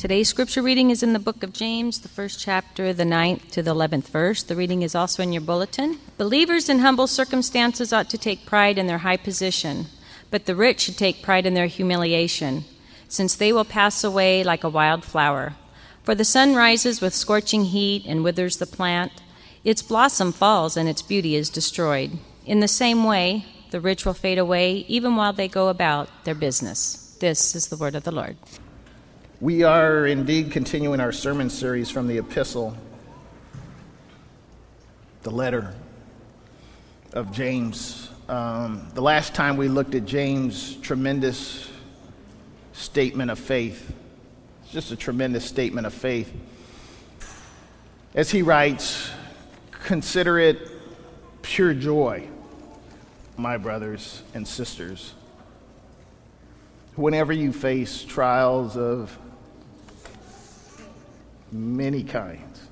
Today's scripture reading is in the book of James, the first chapter, the ninth to the eleventh verse. The reading is also in your bulletin. Believers in humble circumstances ought to take pride in their high position, but the rich should take pride in their humiliation, since they will pass away like a wild flower. For the sun rises with scorching heat and withers the plant, its blossom falls and its beauty is destroyed. In the same way, the rich will fade away even while they go about their business. This is the word of the Lord. We are indeed continuing our sermon series from the epistle, the letter of James. Um, the last time we looked at James' tremendous statement of faith, it's just a tremendous statement of faith. As he writes, consider it pure joy, my brothers and sisters, whenever you face trials of many kinds.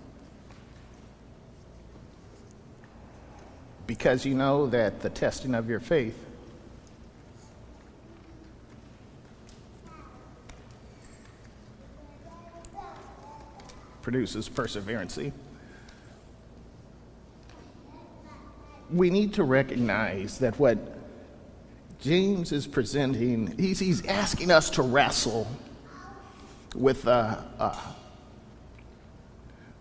Because you know that the testing of your faith produces perseverancy. We need to recognize that what James is presenting, he's, he's asking us to wrestle with uh, uh,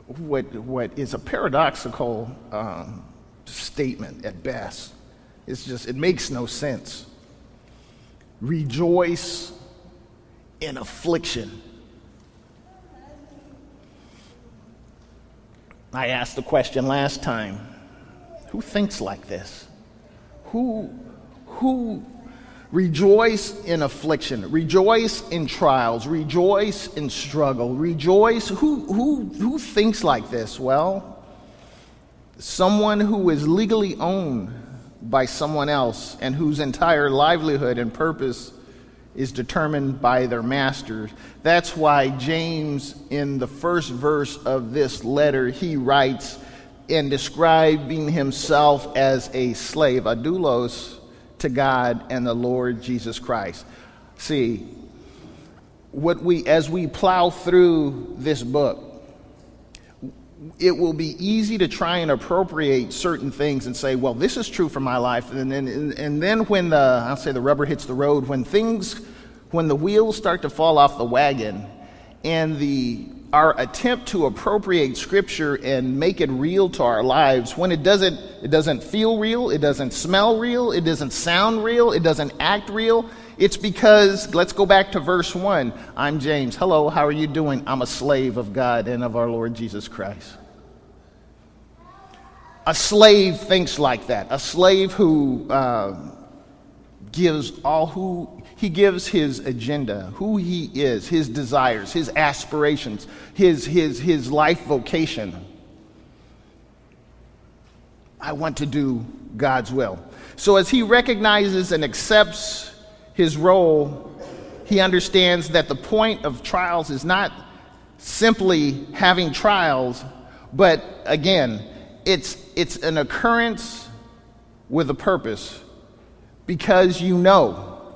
what, what is a paradoxical um, statement at best. It's just, it makes no sense. Rejoice in affliction. I asked the question last time who thinks like this? Who, who Rejoice in affliction, rejoice in trials, rejoice in struggle, rejoice. Who, who, who thinks like this? Well, someone who is legally owned by someone else and whose entire livelihood and purpose is determined by their masters. That's why James, in the first verse of this letter, he writes in describing himself as a slave, a doulos to God and the Lord Jesus Christ. See, what we as we plow through this book, it will be easy to try and appropriate certain things and say, well, this is true for my life. And then, and then when the, I'll say the rubber hits the road, when things, when the wheels start to fall off the wagon and the our attempt to appropriate scripture and make it real to our lives when it doesn't it doesn't feel real it doesn't smell real it doesn't sound real it doesn't act real it's because let's go back to verse 1 i'm james. Hello how are you doing? I'm a slave of god and of our lord jesus christ. A slave thinks like that. A slave who uh, gives all who he gives his agenda, who he is, his desires, his aspirations, his, his, his life vocation. I want to do God's will. So, as he recognizes and accepts his role, he understands that the point of trials is not simply having trials, but again, it's, it's an occurrence with a purpose because you know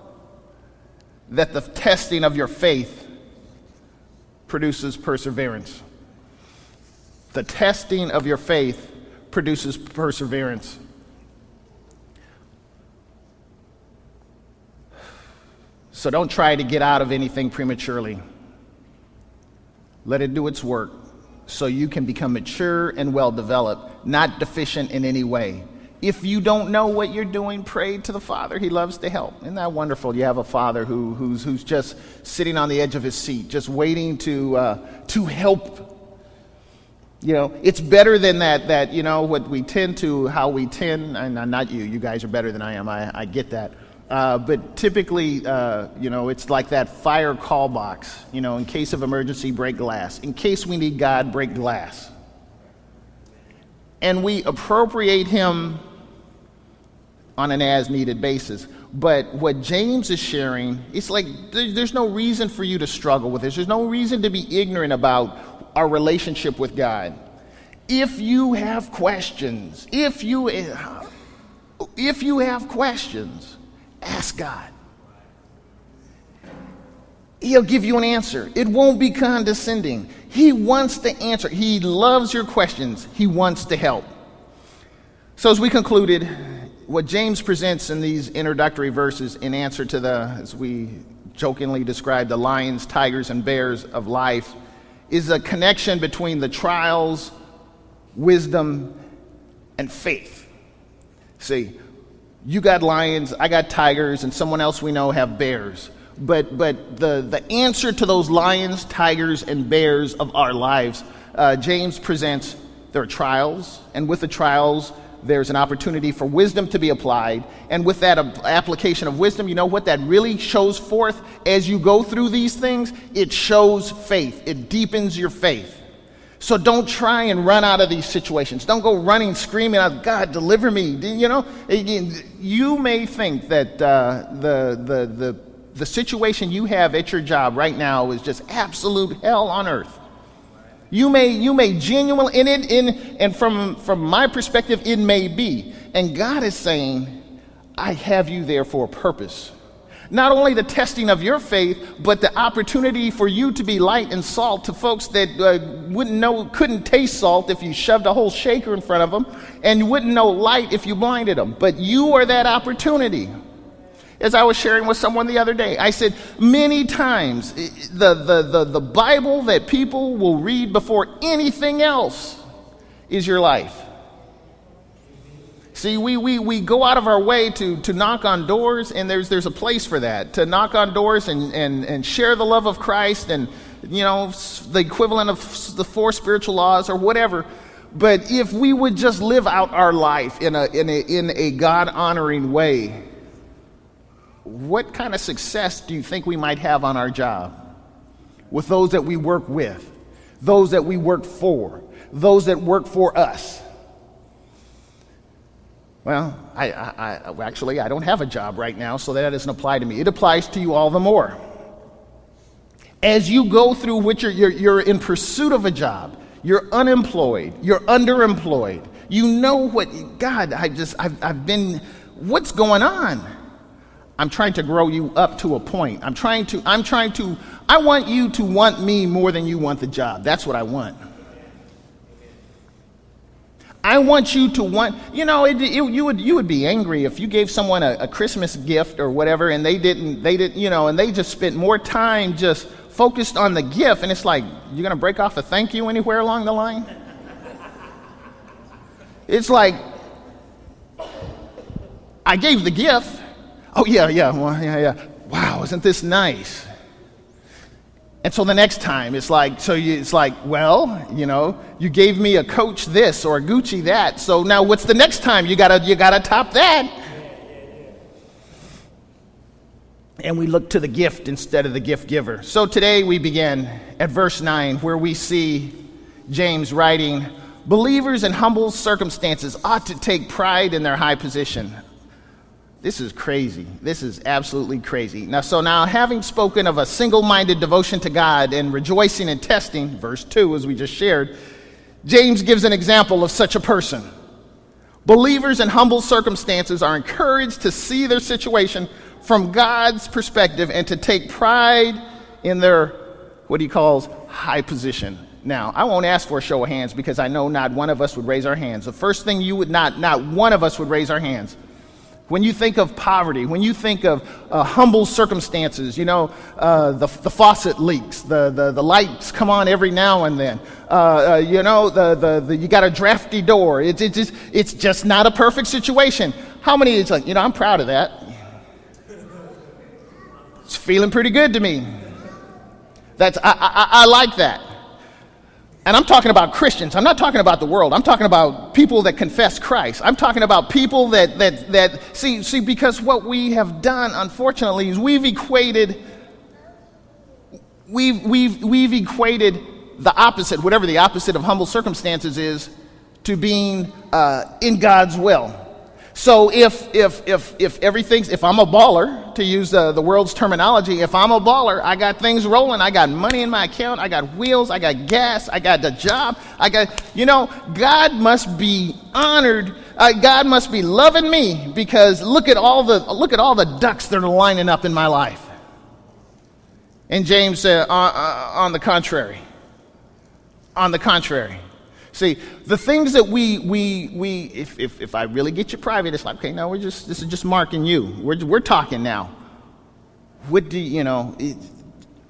that the testing of your faith produces perseverance. The testing of your faith produces perseverance. So don't try to get out of anything prematurely. Let it do its work so you can become mature and well developed, not deficient in any way. If you don't know what you're doing, pray to the Father. He loves to help. Isn't that wonderful? You have a Father who, who's, who's just sitting on the edge of his seat, just waiting to, uh, to help. You know, it's better than that, that, you know, what we tend to, how we tend, and not you, you guys are better than I am, I, I get that. Uh, but typically, uh, you know, it's like that fire call box. You know, in case of emergency, break glass. In case we need God, break glass. And we appropriate Him on an as needed basis. But what James is sharing, it's like there's no reason for you to struggle with this. There's no reason to be ignorant about our relationship with God. If you have questions, if you if you have questions, ask God. He'll give you an answer. It won't be condescending. He wants to answer. He loves your questions. He wants to help. So, as we concluded, what James presents in these introductory verses in answer to the, as we jokingly describe, the lions, tigers, and bears of life, is a connection between the trials, wisdom, and faith. See, you got lions, I got tigers, and someone else we know have bears. But, but the, the answer to those lions, tigers, and bears of our lives, uh, James presents there are trials, and with the trials, there's an opportunity for wisdom to be applied. And with that application of wisdom, you know what that really shows forth as you go through these things? It shows faith, it deepens your faith. So don't try and run out of these situations. Don't go running, screaming out, God, deliver me. You know, you may think that uh, the, the, the, the situation you have at your job right now is just absolute hell on earth. You may, you may genuinely, in it, in, and from, from my perspective, it may be. And God is saying, I have you there for a purpose. Not only the testing of your faith, but the opportunity for you to be light and salt to folks that uh, wouldn't know, couldn't taste salt if you shoved a whole shaker in front of them, and wouldn't know light if you blinded them. But you are that opportunity as I was sharing with someone the other day. I said, many times, the, the, the, the Bible that people will read before anything else is your life. See, we, we, we go out of our way to, to knock on doors, and there's, there's a place for that to knock on doors and, and, and share the love of Christ and, you know, the equivalent of the four spiritual laws or whatever. But if we would just live out our life in a, in a, in a God honoring way, what kind of success do you think we might have on our job with those that we work with, those that we work for, those that work for us? Well, I, I, I, actually I don't have a job right now, so that doesn't apply to me. It applies to you all the more. As you go through which you're, you're, you're in pursuit of a job, you're unemployed, you're underemployed. You know what God, I just I've, I've been what's going on? I'm trying to grow you up to a point. I'm trying to, I'm trying to, I want you to want me more than you want the job. That's what I want. I want you to want, you know, it, it, you, would, you would be angry if you gave someone a, a Christmas gift or whatever and they didn't, they didn't, you know, and they just spent more time just focused on the gift and it's like, you're going to break off a thank you anywhere along the line? It's like, I gave the gift. Oh, yeah, yeah, well, yeah, yeah. Wow, isn't this nice? And so the next time, it's like, so you, it's like, well, you know, you gave me a Coach this or a Gucci that. So now what's the next time? You gotta, you gotta top that. And we look to the gift instead of the gift giver. So today we begin at verse 9, where we see James writing, Believers in humble circumstances ought to take pride in their high position this is crazy. This is absolutely crazy. Now, so now, having spoken of a single minded devotion to God and rejoicing in testing, verse 2, as we just shared, James gives an example of such a person. Believers in humble circumstances are encouraged to see their situation from God's perspective and to take pride in their, what he calls, high position. Now, I won't ask for a show of hands because I know not one of us would raise our hands. The first thing you would not, not one of us would raise our hands when you think of poverty, when you think of uh, humble circumstances, you know, uh, the, the faucet leaks, the, the, the lights come on every now and then, uh, uh you know, the, the, the, you got a drafty door. It's, it's, just, it's just not a perfect situation. How many is like, you know, I'm proud of that. It's feeling pretty good to me. That's, I, I, I like that. And I'm talking about Christians. I'm not talking about the world. I'm talking about people that confess Christ. I'm talking about people that, that, that see, see, because what we have done, unfortunately, is we've equated, we've, we've, we've equated the opposite, whatever the opposite of humble circumstances is, to being uh, in God's will. So if, if, if, if everything's, if I'm a baller, to use the, the world's terminology, if I'm a baller, I got things rolling, I got money in my account, I got wheels, I got gas, I got the job, I got, you know, God must be honored. Uh, God must be loving me because look at all the, look at all the ducks that are lining up in my life. And James said, uh, uh, on the contrary. On the contrary. See, the things that we, we, we if, if, if I really get you private, it's like, okay, no, we're just, this is just marking you. We're, we're talking now. What do you, you know, it,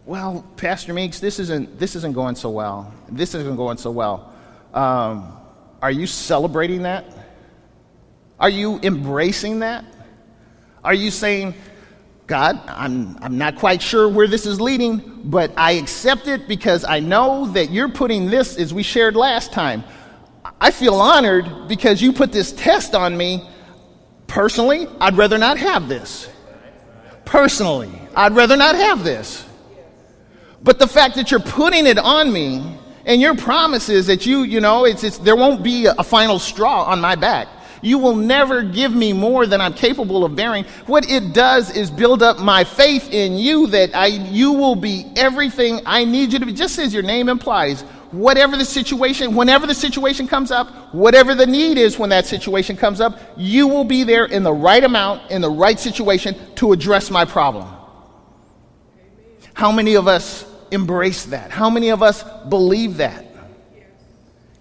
well, Pastor Meeks, this isn't, this isn't going so well. This isn't going so well. Um, are you celebrating that? Are you embracing that? Are you saying, God, I'm, I'm not quite sure where this is leading, but I accept it because I know that you're putting this, as we shared last time. I feel honored because you put this test on me. Personally, I'd rather not have this. Personally, I'd rather not have this. But the fact that you're putting it on me and your promise is that you, you know, it's, it's, there won't be a final straw on my back. You will never give me more than I'm capable of bearing. What it does is build up my faith in you that I, you will be everything I need you to be. Just as your name implies, whatever the situation, whenever the situation comes up, whatever the need is when that situation comes up, you will be there in the right amount, in the right situation to address my problem. How many of us embrace that? How many of us believe that?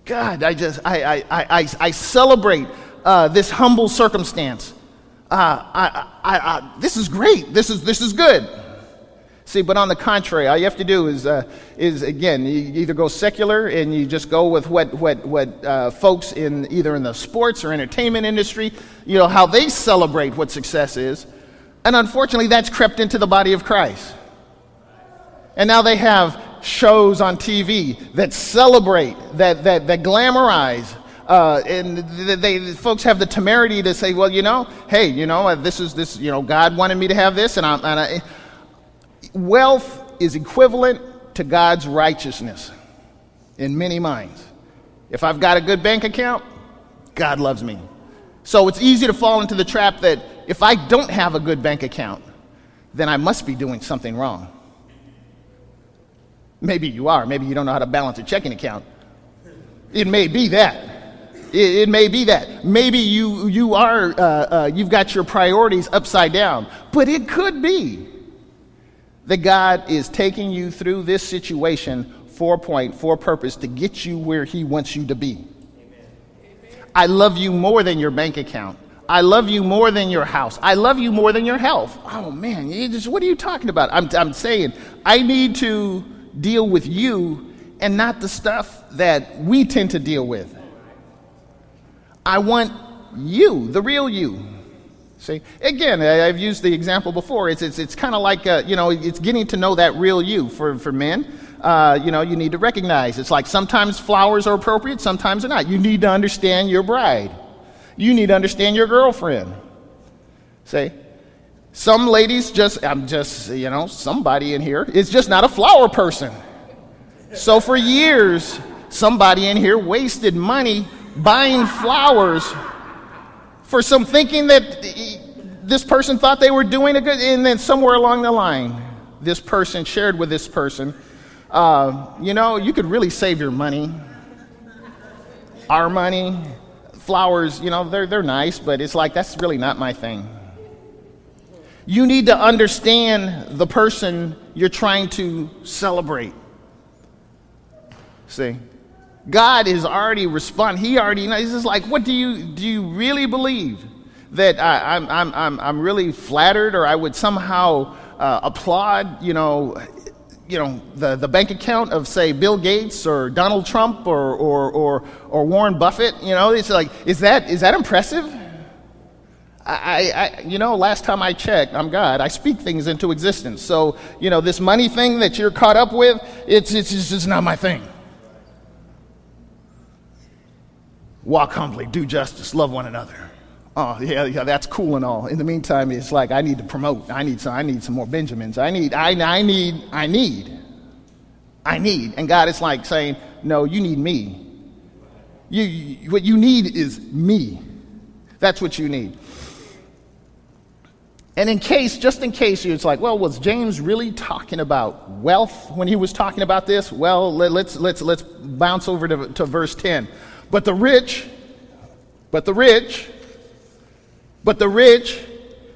God, I just, I, I, I, I celebrate uh, this humble circumstance. Uh, I, I, I, this is great. This is, this is good. See, but on the contrary, all you have to do is, uh, is again, you either go secular and you just go with what, what, what uh, folks in either in the sports or entertainment industry, you know, how they celebrate what success is. And unfortunately, that's crept into the body of Christ. And now they have shows on TV that celebrate, that, that, that glamorize uh, and they, they, folks have the temerity to say, well, you know, hey, you know, uh, this is this, you know, God wanted me to have this, and, I'm, and I, wealth is equivalent to God's righteousness in many minds. If I've got a good bank account, God loves me. So it's easy to fall into the trap that if I don't have a good bank account, then I must be doing something wrong. Maybe you are. Maybe you don't know how to balance a checking account. It may be that. It, it, may be that. Maybe you, you are, uh, uh, you've got your priorities upside down. But it could be that God is taking you through this situation for point, for purpose, to get you where He wants you to be. I love you more than your bank account. I love you more than your house. I love you more than your health. Oh man, just, what are you talking about? I'm, I'm saying I need to deal with you and not the stuff that we tend to deal with. I want you, the real you. See, again, I've used the example before. It's, it's, it's kind of like, uh, you know, it's getting to know that real you for, for men. Uh, you know, you need to recognize. It's like sometimes flowers are appropriate, sometimes they're not. You need to understand your bride. You need to understand your girlfriend. See, some ladies just, I'm just, you know, somebody in here is just not a flower person. So for years, somebody in here wasted money buying flowers for some thinking that this person thought they were doing a good, and then somewhere along the line, this person shared with this person, uh, you know, you could really save your money, our money, flowers, you know, they're, they're nice, but it's like, that's really not my thing. You need to understand the person you're trying to celebrate. See? God is already respond. He already knows. He's just like, what do you do? You really believe that I, am I'm, I'm, I'm really flattered, or I would somehow uh, applaud, you know, you know, the, the bank account of say Bill Gates or Donald Trump or, or, or, or Warren Buffett? You know, it's like, is that is that impressive? I, I, you know, last time I checked, I'm God. I speak things into existence. So, you know, this money thing that you're caught up with, it's, it's just not my thing. Walk humbly, do justice, love one another. Oh, yeah, yeah, that's cool and all. In the meantime, it's like I need to promote. I need some, I need some more Benjamins. I need, I, I need, I need, I need. And God is like saying, no, you need me. You, you, what you need is me. That's what you need. And in case, just in case it's like, well, was James really talking about wealth when he was talking about this? Well, let, us let's, let's bounce over to, to verse 10. But the rich, but the rich, but the rich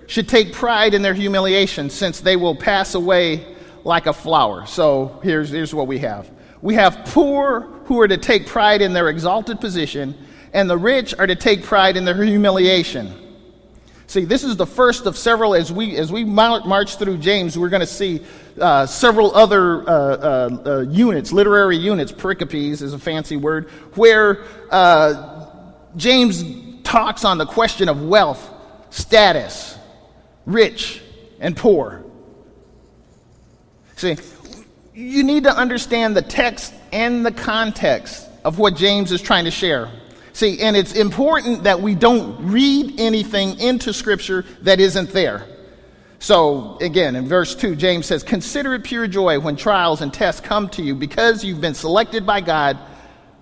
should take pride in their humiliation, since they will pass away like a flower. So here's, here's what we have we have poor who are to take pride in their exalted position, and the rich are to take pride in their humiliation. See, this is the first of several. As we as we march through James, we're going to see uh, several other uh, uh, uh, units, literary units. Pericopes is a fancy word, where uh, James talks on the question of wealth, status, rich and poor. See, you need to understand the text and the context of what James is trying to share. See, and it's important that we don't read anything into Scripture that isn't there. So, again, in verse 2, James says, Consider it pure joy when trials and tests come to you because you've been selected by God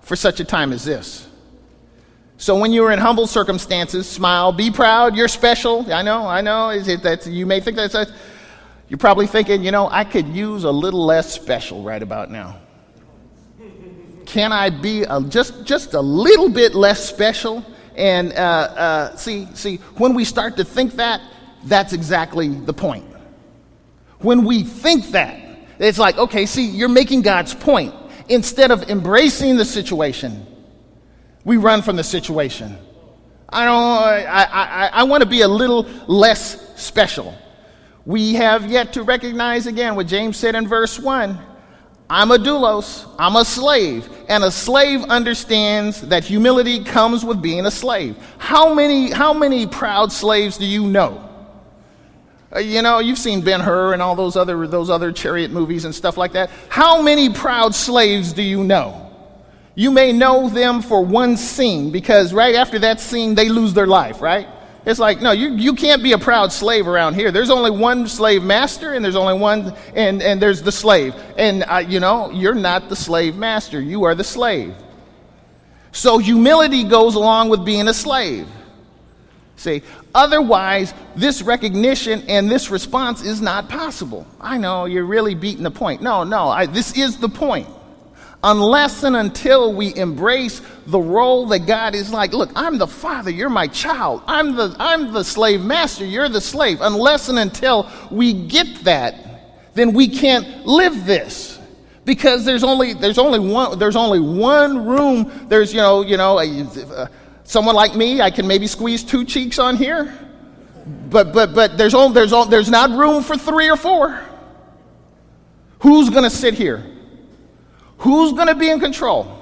for such a time as this. So, when you're in humble circumstances, smile, be proud, you're special. I know, I know. Is it that you may think that's, you're probably thinking, you know, I could use a little less special right about now. Can I be a, just, just a little bit less special? And uh, uh, see, see, when we start to think that, that's exactly the point. When we think that, it's like, okay, see, you're making God's point. Instead of embracing the situation, we run from the situation. I don't. I, I, I want to be a little less special. We have yet to recognize again what James said in verse 1 I'm a doulos, I'm a slave, and a slave understands that humility comes with being a slave. How many, how many proud slaves do you know? Uh, you know, you've seen Ben Hur and all those other, those other chariot movies and stuff like that. How many proud slaves do you know? You may know them for one scene because right after that scene, they lose their life, right? It's like, no, you, you can't be a proud slave around here. There's only one slave master, and there's only one, and, and there's the slave. And, you know, you're not the slave master, you are the slave. So humility goes along with being a slave. See, otherwise, this recognition and this response is not possible. I know you're really beating the point. No, no, I, this is the point unless and until we embrace the role that God is like, look, I'm the father, you're my child. I'm the, I'm the slave master, you're the slave. Unless and until we get that, then we can't live this. Because there's only, there's only one, there's only one room. There's, you know, you know, uh, someone like me, I can maybe squeeze two cheeks on here. But, but, but there's, only, there's, only, there's not room for three or four. Who's going to sit here? Who's going to be in control?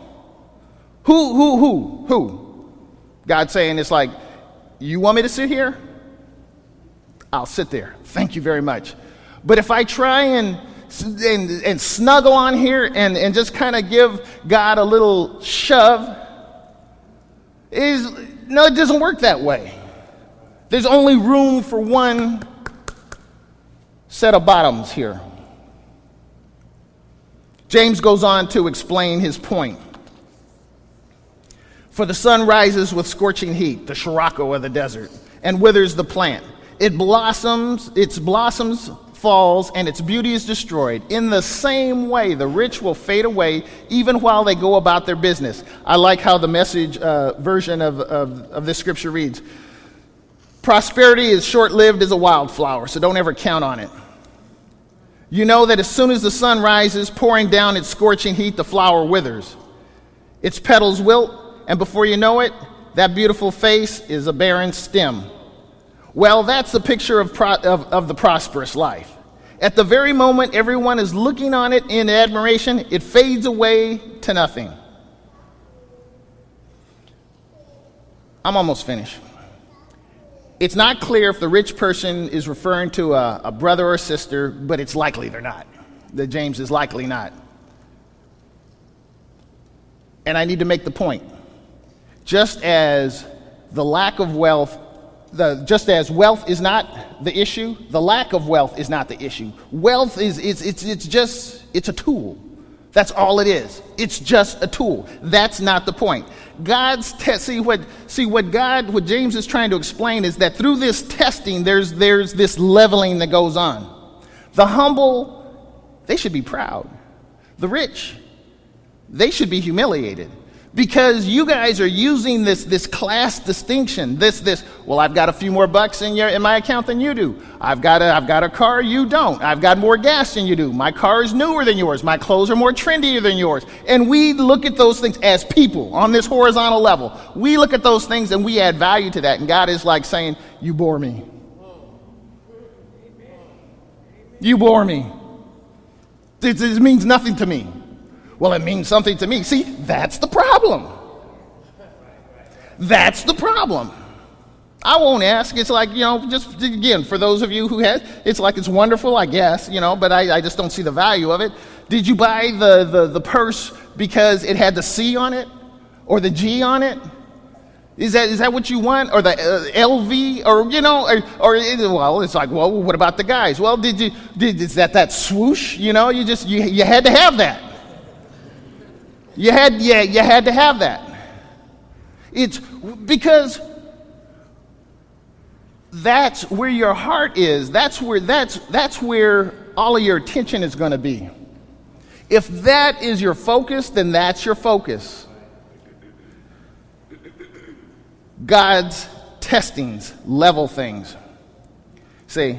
Who, who, who, who? God saying it's like, you want me to sit here? I'll sit there. Thank you very much. But if I try and and, and snuggle on here and, and just kind of give God a little shove, is no, it doesn't work that way. There's only room for one set of bottoms here. James goes on to explain his point. For the sun rises with scorching heat, the Scirocco of the desert, and withers the plant. It blossoms, its blossoms falls, and its beauty is destroyed. In the same way, the rich will fade away even while they go about their business. I like how the message uh, version of, of, of this scripture reads Prosperity is short lived as a wildflower, so don't ever count on it. You know that as soon as the sun rises, pouring down its scorching heat, the flower withers. Its petals wilt, and before you know it, that beautiful face is a barren stem. Well, that's the picture of, pro- of, of the prosperous life. At the very moment everyone is looking on it in admiration, it fades away to nothing. I'm almost finished. It's not clear if the rich person is referring to a, a brother or sister, but it's likely they're not. That James is likely not. And I need to make the point. Just as the lack of wealth, the, just as wealth is not the issue, the lack of wealth is not the issue. Wealth is it's, it's, it's just, it's a tool. That's all it is. It's just a tool. That's not the point. God's test. See what see what God what James is trying to explain is that through this testing, there's there's this leveling that goes on. The humble, they should be proud. The rich, they should be humiliated. Because you guys are using this, this class distinction this this well i've got a few more bucks in your in my account than you do. I've got a i've got a car you don't. I've got more gas than you do. My car is newer than yours. My clothes are more trendier than yours. And we look at those things as people on this horizontal level. We look at those things and we add value to that. And god is like saying you bore me. You bore me. This, this means nothing to me well, it means something to me. See, that's the problem. That's the problem. I won't ask. It's like, you know, just again, for those of you who had, it's like it's wonderful, I guess, you know, but I, I just don't see the value of it. Did you buy the, the, the purse because it had the C on it or the G on it? Is that, is that what you want? Or the uh, LV? Or, you know, or, or it, well, it's like, well, what about the guys? Well, did you, did, is that that swoosh? You know, you just, you, you had to have that. You had, yeah, you had to have that. It's because that's where your heart is. That's where, that's, that's where all of your attention is going to be. If that is your focus, then that's your focus. God's testings level things. See,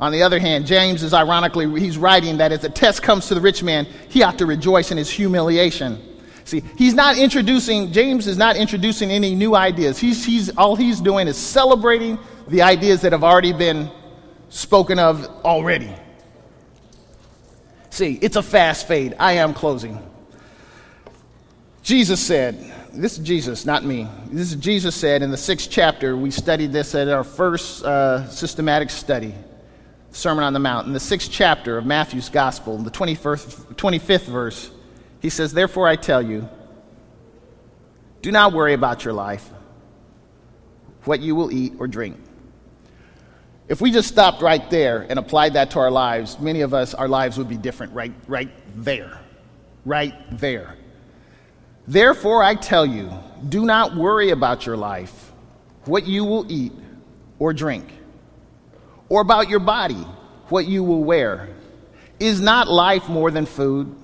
on the other hand, James is ironically, he's writing that as a test comes to the rich man, he ought to rejoice in his humiliation. See, he's not introducing, James is not introducing any new ideas. He's, he's, all he's doing is celebrating the ideas that have already been spoken of already. See, it's a fast fade. I am closing. Jesus said, this is Jesus, not me. This is Jesus said in the sixth chapter. We studied this at our first uh, systematic study. Sermon on the Mount, in the sixth chapter of Matthew's Gospel, in the 21st, 25th verse, he says, Therefore I tell you, do not worry about your life, what you will eat or drink. If we just stopped right there and applied that to our lives, many of us, our lives would be different right, right there. Right there. Therefore, I tell you, do not worry about your life, what you will eat or drink or about your body, what you will wear. Is not life more than food,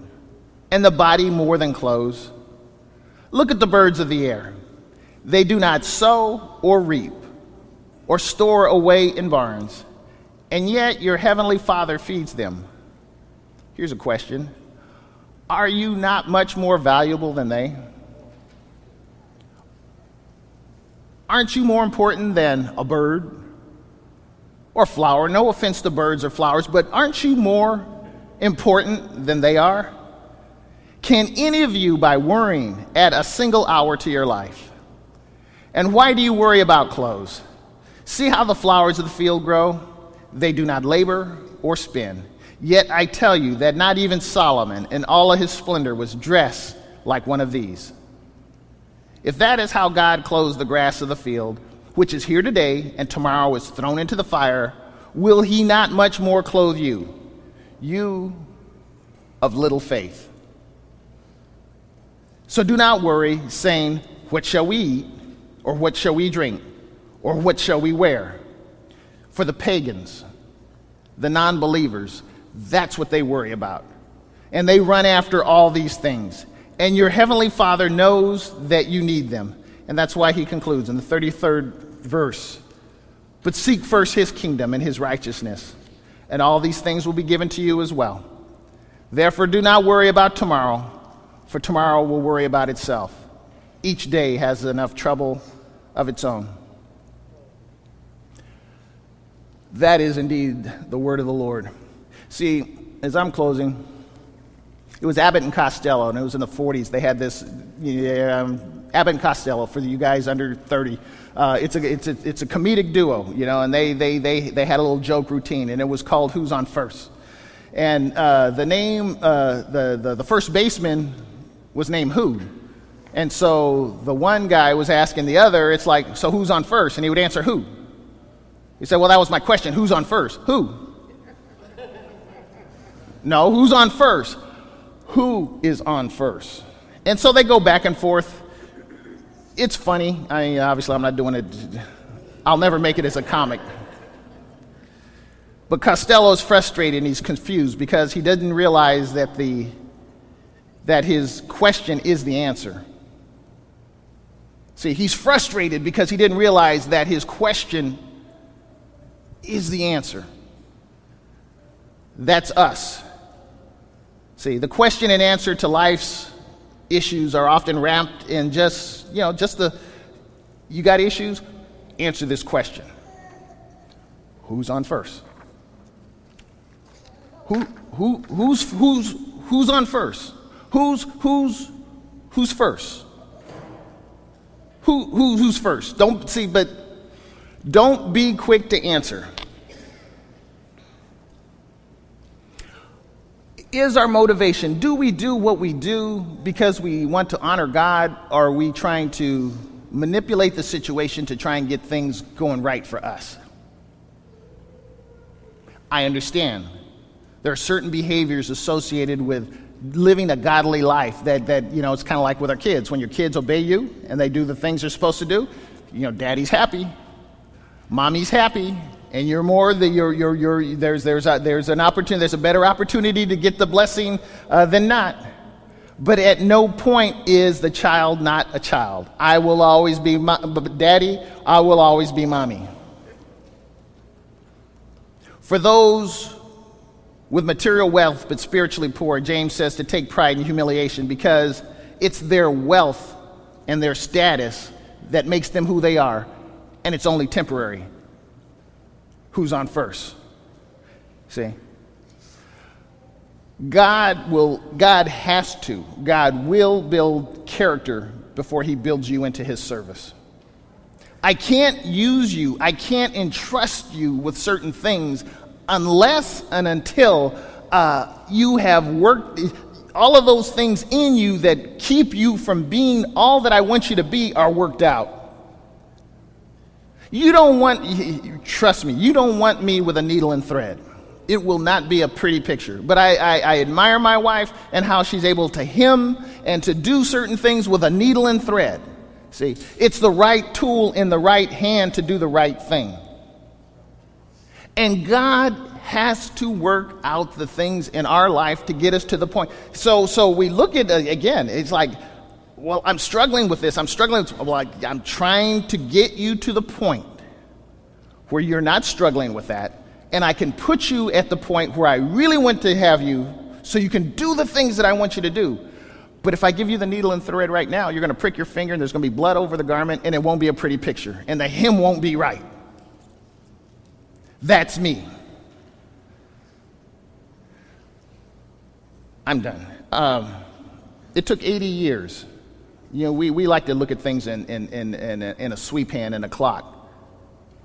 and the body more than clothes? Look at the birds of the air. They do not sow or reap or store away in barns, and yet your heavenly Father feeds them. Here's a question Are you not much more valuable than they? Aren't you more important than a bird? or flower. No offense to birds or flowers, but aren't you more important than they are? Can any of you, by worrying, add a single hour to your life? And why do you worry about clothes? See how the flowers of the field grow? They do not labor or spin. Yet I tell you that not even Solomon in all of his splendor was dressed like one of these. If that is how God clothes the grass of the field, which is here today and tomorrow is thrown into the fire, will he not much more clothe you, you of little faith? So do not worry, saying, What shall we eat? Or what shall we drink? Or what shall we wear? For the pagans, the non believers, that's what they worry about. And they run after all these things. And your heavenly Father knows that you need them. And that's why he concludes in the 33rd verse But seek first his kingdom and his righteousness, and all these things will be given to you as well. Therefore, do not worry about tomorrow, for tomorrow will worry about itself. Each day has enough trouble of its own. That is indeed the word of the Lord. See, as I'm closing, it was Abbott and Costello, and it was in the 40s. They had this um, Abbott and Costello for you guys under 30. Uh, it's, a, it's, a, it's a comedic duo, you know, and they, they, they, they had a little joke routine, and it was called Who's on First. And uh, the name, uh, the, the, the first baseman was named Who. And so the one guy was asking the other, it's like, so who's on first? And he would answer, Who? He said, Well, that was my question. Who's on first? Who? no, who's on first? Who is on first? And so they go back and forth it's funny. I mean, obviously I'm not doing it. I'll never make it as a comic. But Costello's frustrated and he's confused because he doesn't realize that the that his question is the answer. See, he's frustrated because he didn't realize that his question is the answer. That's us. See, the question and answer to life's issues are often wrapped in just, you know, just the, you got issues? Answer this question Who's on first? Who, who, who's, who's, who's on first? Who's, who's, who's first? Who, who, who's first? Don't see, but don't be quick to answer. Is our motivation, do we do what we do because we want to honor God, or are we trying to manipulate the situation to try and get things going right for us? I understand. There are certain behaviors associated with living a godly life that, that you know, it's kind of like with our kids. When your kids obey you and they do the things they're supposed to do, you know, daddy's happy, mommy's happy, and you're more the you're, you're, you're, there's, there's, a, there's an opportunity there's a better opportunity to get the blessing uh, than not. But at no point is the child not a child. I will always be my, daddy i will always be mommy. For those with material wealth but spiritually poor james says to take pride in humiliation because it's their wealth and their status that makes them who they are and it's only temporary who's on first. See? God will, God has to, God will build character before he builds you into his service. I can't use you, I can't entrust you with certain things unless and until uh, you have worked all of those things in you that keep you from being all that I want you to be are worked out. You don't want, trust me, you don't want me with a needle and thread. It will not be a pretty picture. But I, I, I admire my wife and how she's able to hem and to do certain things with a needle and thread. See, it's the right tool in the right hand to do the right thing. And God has to work out the things in our life to get us to the point. So, so we look at, uh, again, it's like, well, I'm struggling with this. I'm struggling. With, well, I, I'm trying to get you to the point where you're not struggling with that, and I can put you at the point where I really want to have you so you can do the things that I want you to do. But if I give you the needle and thread right now, you're going to prick your finger and there's going to be blood over the garment and it won't be a pretty picture and the hem won't be right. That's me. I'm done. Um, it took 80 years you know, we, we like to look at things in, in, in, in, a, in a sweep hand and a clock.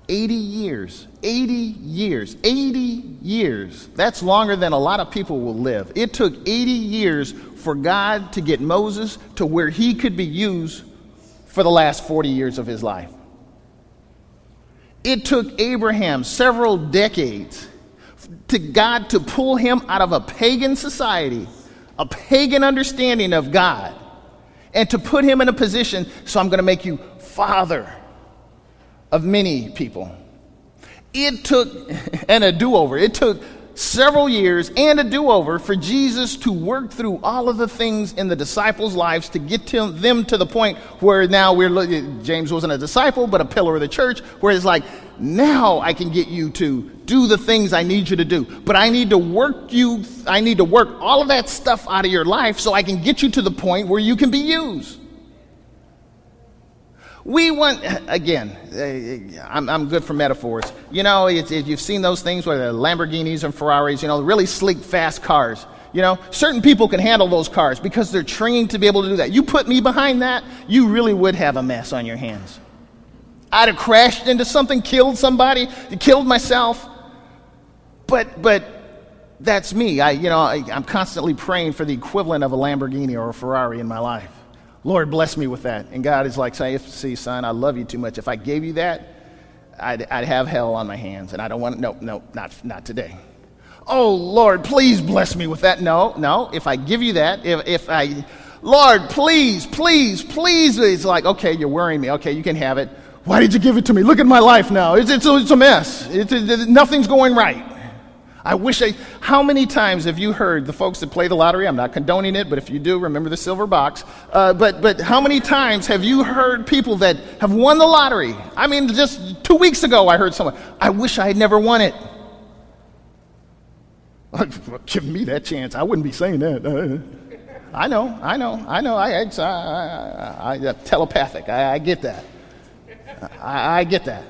80 years, 80 years, 80 years. That's longer than a lot of people will live. It took 80 years for God to get Moses to where he could be used for the last 40 years of his life. It took Abraham several decades to God to pull him out of a pagan society, a pagan understanding of God and to put him in a position, so I'm going to make you father of many people. It took, and a do over, it took several years and a do over for Jesus to work through all of the things in the disciples' lives to get to them to the point where now we're looking, James wasn't a disciple, but a pillar of the church, where it's like, now I can get you to do the things I need you to do. But I need to work you, I need to work all of that stuff out of your life so I can get you to the point where you can be used. We want, again, uh, I'm, I'm good for metaphors. You know, it, you've seen those things where the Lamborghinis and Ferraris, you know, really sleek, fast cars. You know, certain people can handle those cars because they're trained to be able to do that. You put me behind that, you really would have a mess on your hands. I'd have crashed into something, killed somebody, killed myself. But, but that's me. I, you know, I, I'm constantly praying for the equivalent of a Lamborghini or a Ferrari in my life. Lord, bless me with that. And God is like, say, see, son, I love you too much. If I gave you that, I'd, I'd have hell on my hands. And I don't want to, no, no, not, not today. Oh, Lord, please bless me with that. No, no. If I give you that, if, if I, Lord, please, please, please. It's like, okay, you're worrying me. Okay, you can have it. Why did you give it to me? Look at my life now. It's, it's, a, it's a mess. It's, it's, nothing's going right. I wish I. How many times have you heard the folks that play the lottery? I'm not condoning it, but if you do, remember the silver box. Uh, but, but how many times have you heard people that have won the lottery? I mean, just two weeks ago, I heard someone, I wish I had never won it. Give me that chance. I wouldn't be saying that. I know, I know, I know. I, I, I, I telepathic. I, I, get that. I, I get that.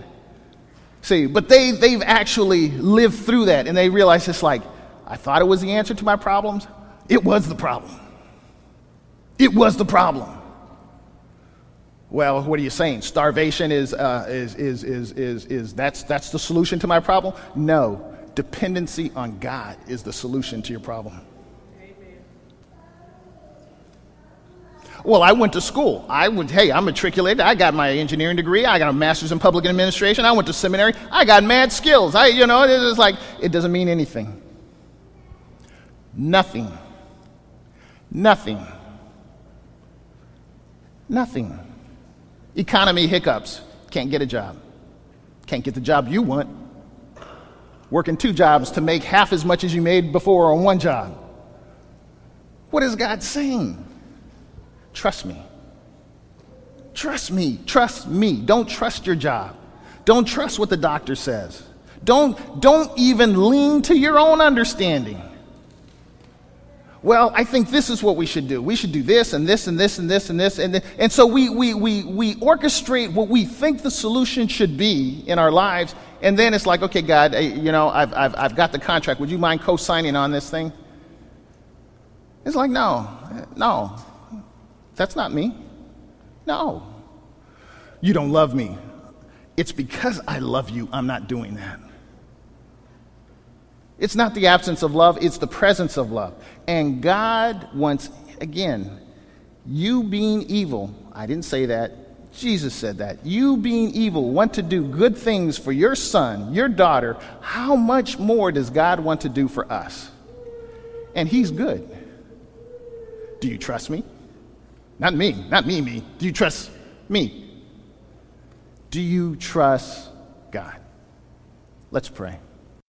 See, but they, they've actually lived through that and they realize it's like, I thought it was the answer to my problems. It was the problem. It was the problem. Well, what are you saying? Starvation is, uh, is, is, is, is, is that's, that's the solution to my problem? No. Dependency on God is the solution to your problem. Well, I went to school. I went, hey, I'm matriculated. I got my engineering degree. I got a master's in public administration. I went to seminary. I got mad skills. I, you know, it's like, it doesn't mean anything. Nothing. Nothing. Nothing. Economy hiccups. Can't get a job. Can't get the job you want. Working two jobs to make half as much as you made before on one job. What is God saying? Trust me. Trust me. Trust me. Don't trust your job. Don't trust what the doctor says. Don't, don't even lean to your own understanding. Well, I think this is what we should do. We should do this and this and this and this and this. And, and so we, we, we, we orchestrate what we think the solution should be in our lives. And then it's like, okay, God, you know, I've, I've, I've got the contract. Would you mind co signing on this thing? It's like, no, no. That's not me. No. You don't love me. It's because I love you, I'm not doing that. It's not the absence of love, it's the presence of love. And God wants, again, you being evil, I didn't say that, Jesus said that. You being evil want to do good things for your son, your daughter. How much more does God want to do for us? And He's good. Do you trust me? Not me, not me, me. Do you trust me? Do you trust God? Let's pray.